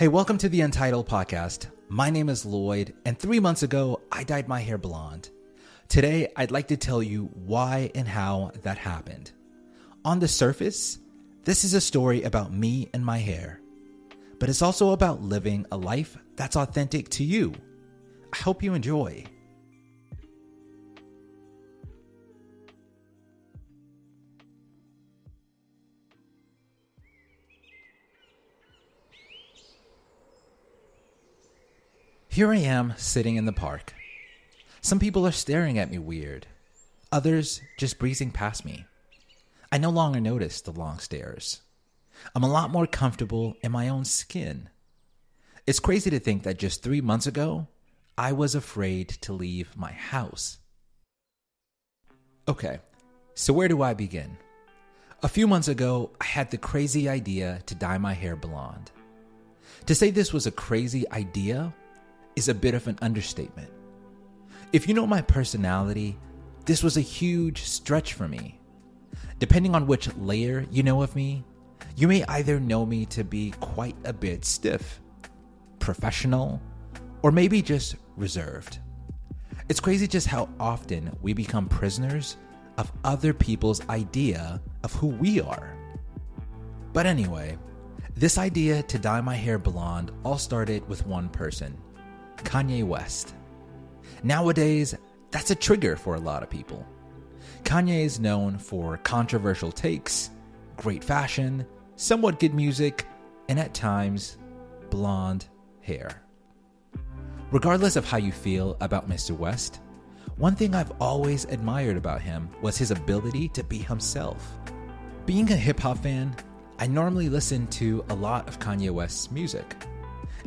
Hey, welcome to the Untitled Podcast. My name is Lloyd, and three months ago, I dyed my hair blonde. Today, I'd like to tell you why and how that happened. On the surface, this is a story about me and my hair, but it's also about living a life that's authentic to you. I hope you enjoy. Here I am sitting in the park. Some people are staring at me weird, others just breezing past me. I no longer notice the long stares. I'm a lot more comfortable in my own skin. It's crazy to think that just three months ago, I was afraid to leave my house. Okay, so where do I begin? A few months ago, I had the crazy idea to dye my hair blonde. To say this was a crazy idea is a bit of an understatement. If you know my personality, this was a huge stretch for me. Depending on which layer you know of me, you may either know me to be quite a bit stiff, professional, or maybe just reserved. It's crazy just how often we become prisoners of other people's idea of who we are. But anyway, this idea to dye my hair blonde all started with one person Kanye West. Nowadays, that's a trigger for a lot of people. Kanye is known for controversial takes, great fashion, somewhat good music, and at times, blonde hair. Regardless of how you feel about Mr. West, one thing I've always admired about him was his ability to be himself. Being a hip hop fan, I normally listen to a lot of Kanye West's music.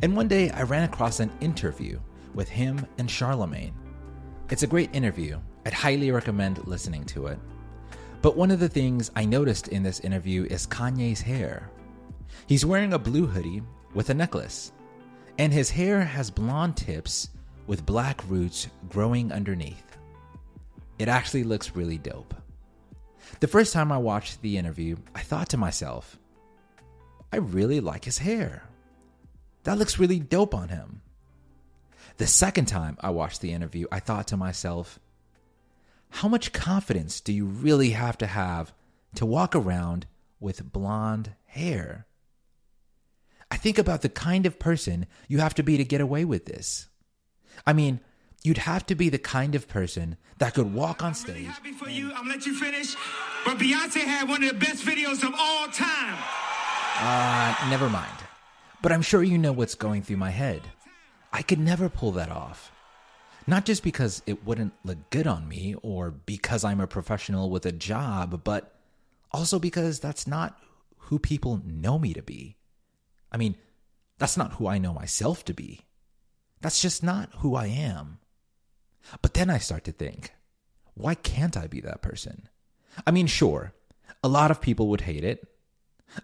And one day I ran across an interview with him and Charlemagne. It's a great interview. I'd highly recommend listening to it. But one of the things I noticed in this interview is Kanye's hair. He's wearing a blue hoodie with a necklace, and his hair has blonde tips with black roots growing underneath. It actually looks really dope. The first time I watched the interview, I thought to myself, I really like his hair. That looks really dope on him. The second time I watched the interview, I thought to myself, how much confidence do you really have to have to walk around with blonde hair? I think about the kind of person you have to be to get away with this. I mean, you'd have to be the kind of person that could walk on stage. I'm really happy for you. I'm let you finish. But Beyonce had one of the best videos of all time. Uh, never mind. But I'm sure you know what's going through my head. I could never pull that off. Not just because it wouldn't look good on me or because I'm a professional with a job, but also because that's not who people know me to be. I mean, that's not who I know myself to be. That's just not who I am. But then I start to think, why can't I be that person? I mean, sure, a lot of people would hate it.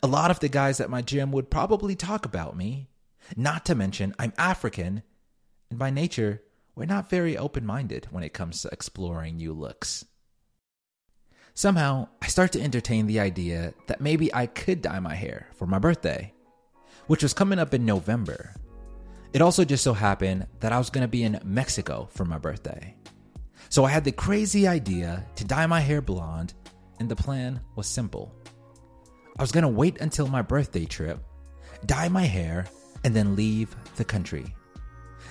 A lot of the guys at my gym would probably talk about me. Not to mention, I'm African, and by nature, we're not very open minded when it comes to exploring new looks. Somehow, I start to entertain the idea that maybe I could dye my hair for my birthday, which was coming up in November. It also just so happened that I was going to be in Mexico for my birthday. So I had the crazy idea to dye my hair blonde, and the plan was simple. I was going to wait until my birthday trip, dye my hair, and then leave the country.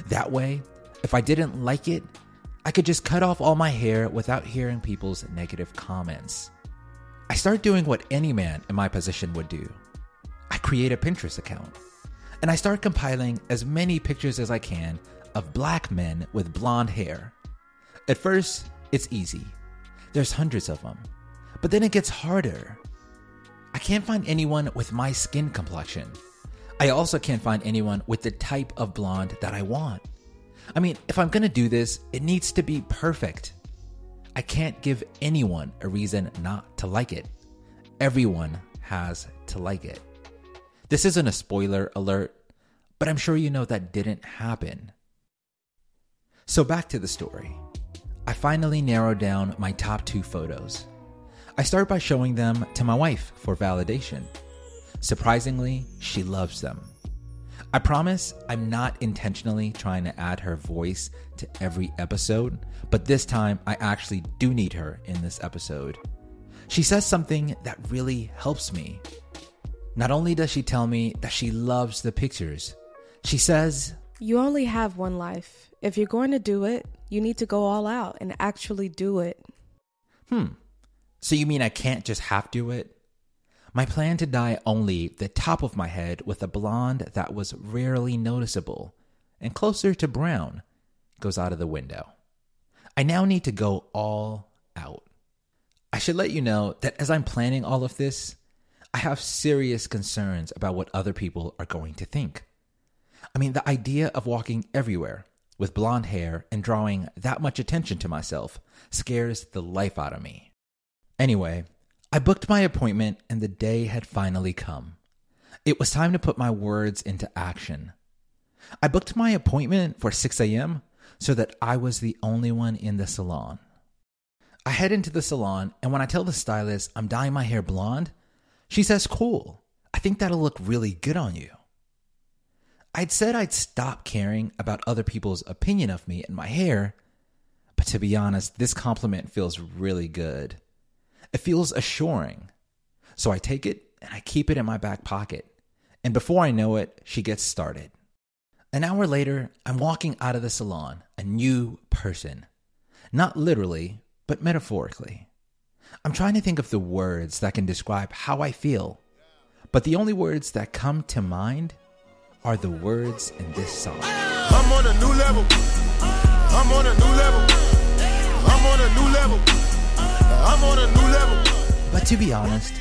That way, if I didn't like it, I could just cut off all my hair without hearing people's negative comments. I start doing what any man in my position would do. I create a Pinterest account and I start compiling as many pictures as I can of black men with blonde hair. At first, it's easy. There's hundreds of them. But then it gets harder. I can't find anyone with my skin complexion. I also can't find anyone with the type of blonde that I want. I mean, if I'm gonna do this, it needs to be perfect. I can't give anyone a reason not to like it. Everyone has to like it. This isn't a spoiler alert, but I'm sure you know that didn't happen. So back to the story. I finally narrowed down my top two photos. I start by showing them to my wife for validation. Surprisingly, she loves them. I promise I'm not intentionally trying to add her voice to every episode, but this time I actually do need her in this episode. She says something that really helps me. Not only does she tell me that she loves the pictures, she says, You only have one life. If you're going to do it, you need to go all out and actually do it. Hmm. So you mean I can't just half do it? My plan to dye only the top of my head with a blonde that was rarely noticeable and closer to brown goes out of the window. I now need to go all out. I should let you know that as I'm planning all of this, I have serious concerns about what other people are going to think. I mean, the idea of walking everywhere with blonde hair and drawing that much attention to myself scares the life out of me. Anyway, I booked my appointment and the day had finally come. It was time to put my words into action. I booked my appointment for 6 a.m. so that I was the only one in the salon. I head into the salon, and when I tell the stylist I'm dyeing my hair blonde, she says, Cool, I think that'll look really good on you. I'd said I'd stop caring about other people's opinion of me and my hair, but to be honest, this compliment feels really good. It feels assuring. So I take it and I keep it in my back pocket. And before I know it, she gets started. An hour later, I'm walking out of the salon, a new person. Not literally, but metaphorically. I'm trying to think of the words that can describe how I feel, but the only words that come to mind are the words in this song. I'm on a new level. I'm on a new level. I'm on a new level. I'm on a new level. But to be honest,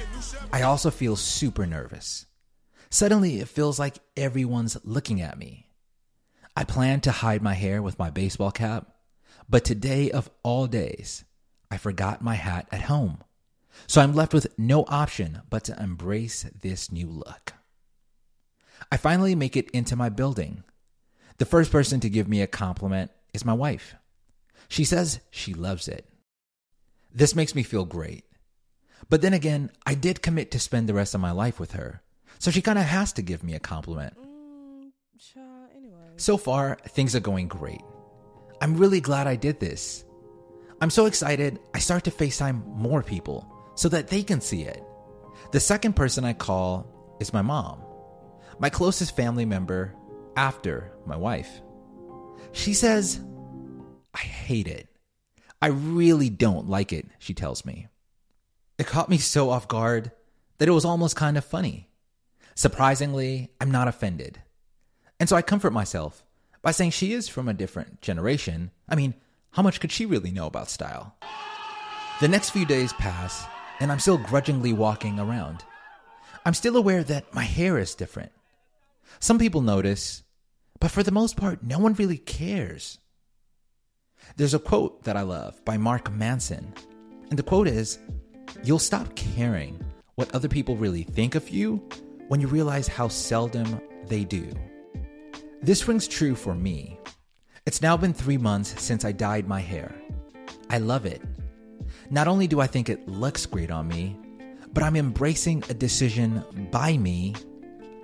I also feel super nervous. Suddenly, it feels like everyone's looking at me. I plan to hide my hair with my baseball cap, but today of all days, I forgot my hat at home. So I'm left with no option but to embrace this new look. I finally make it into my building. The first person to give me a compliment is my wife. She says she loves it. This makes me feel great. But then again, I did commit to spend the rest of my life with her, so she kind of has to give me a compliment. Mm, child, anyway. So far, things are going great. I'm really glad I did this. I'm so excited, I start to FaceTime more people so that they can see it. The second person I call is my mom, my closest family member after my wife. She says, I hate it. I really don't like it, she tells me. It caught me so off guard that it was almost kind of funny. Surprisingly, I'm not offended. And so I comfort myself by saying she is from a different generation. I mean, how much could she really know about style? The next few days pass, and I'm still grudgingly walking around. I'm still aware that my hair is different. Some people notice, but for the most part, no one really cares. There's a quote that I love by Mark Manson, and the quote is You'll stop caring what other people really think of you when you realize how seldom they do. This rings true for me. It's now been three months since I dyed my hair. I love it. Not only do I think it looks great on me, but I'm embracing a decision by me,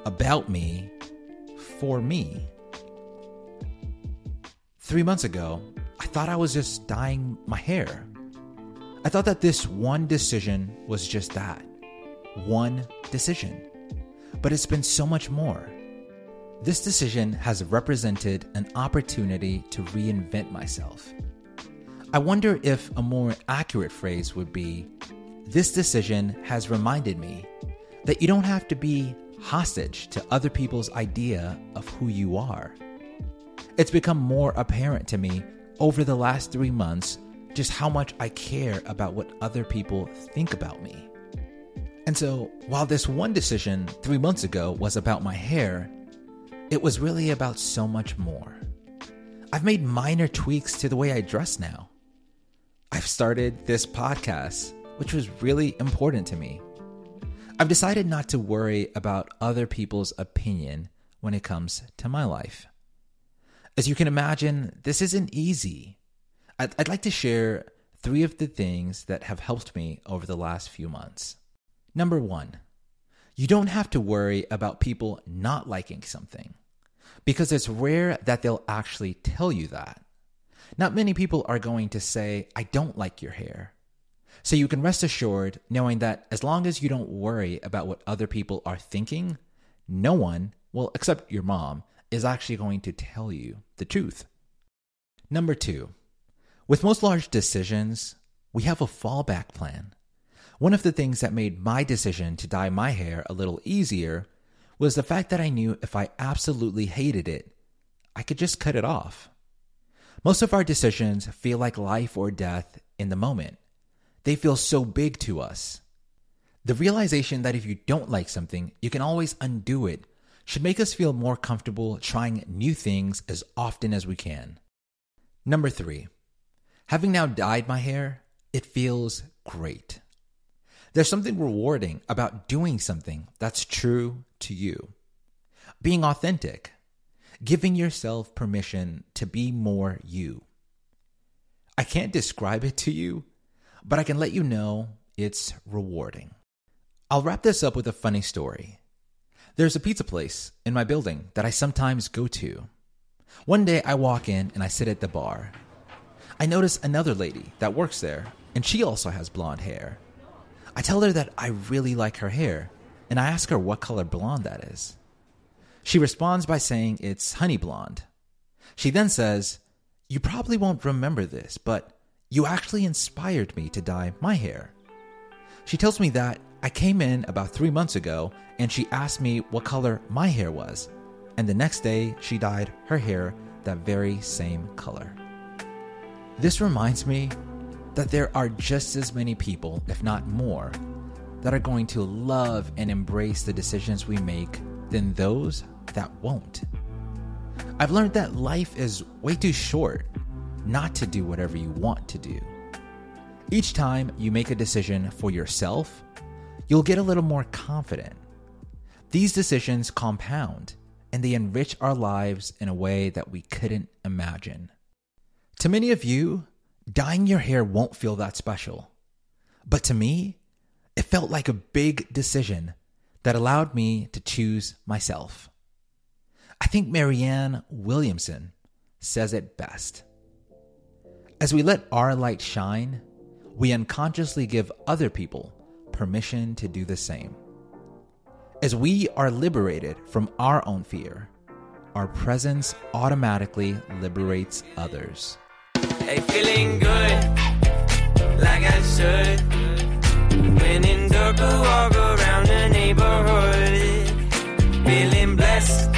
about me, for me. Three months ago, thought I was just dyeing my hair. I thought that this one decision was just that one decision. But it's been so much more. This decision has represented an opportunity to reinvent myself. I wonder if a more accurate phrase would be This decision has reminded me that you don't have to be hostage to other people's idea of who you are. It's become more apparent to me over the last three months just how much I care about what other people think about me. And so, while this one decision three months ago was about my hair, it was really about so much more. I've made minor tweaks to the way I dress now. I've started this podcast, which was really important to me. I've decided not to worry about other people's opinion when it comes to my life. As you can imagine, this isn't easy. I'd, I'd like to share three of the things that have helped me over the last few months. Number one, you don't have to worry about people not liking something. because it's rare that they'll actually tell you that. Not many people are going to say, I don't like your hair. So you can rest assured knowing that as long as you don't worry about what other people are thinking, no one, well, except your mom, is actually going to tell you the truth. Number two, with most large decisions, we have a fallback plan. One of the things that made my decision to dye my hair a little easier was the fact that I knew if I absolutely hated it, I could just cut it off. Most of our decisions feel like life or death in the moment. They feel so big to us. The realization that if you don't like something, you can always undo it should make us feel more comfortable trying new things as often as we can. Number three, having now dyed my hair, it feels great. There's something rewarding about doing something that's true to you. Being authentic, giving yourself permission to be more you. I can't describe it to you, but I can let you know it's rewarding. I'll wrap this up with a funny story. There's a pizza place in my building that I sometimes go to. One day I walk in and I sit at the bar. I notice another lady that works there, and she also has blonde hair. I tell her that I really like her hair, and I ask her what color blonde that is. She responds by saying it's honey blonde. She then says, You probably won't remember this, but you actually inspired me to dye my hair. She tells me that I came in about three months ago and she asked me what color my hair was, and the next day she dyed her hair that very same color. This reminds me that there are just as many people, if not more, that are going to love and embrace the decisions we make than those that won't. I've learned that life is way too short not to do whatever you want to do. Each time you make a decision for yourself, you'll get a little more confident. These decisions compound and they enrich our lives in a way that we couldn't imagine. To many of you, dyeing your hair won't feel that special. But to me, it felt like a big decision that allowed me to choose myself. I think Marianne Williamson says it best. As we let our light shine, we unconsciously give other people permission to do the same. As we are liberated from our own fear, our presence automatically liberates others. Hey, feeling good, like I should. When in dark, walk around the neighborhood. Feeling blessed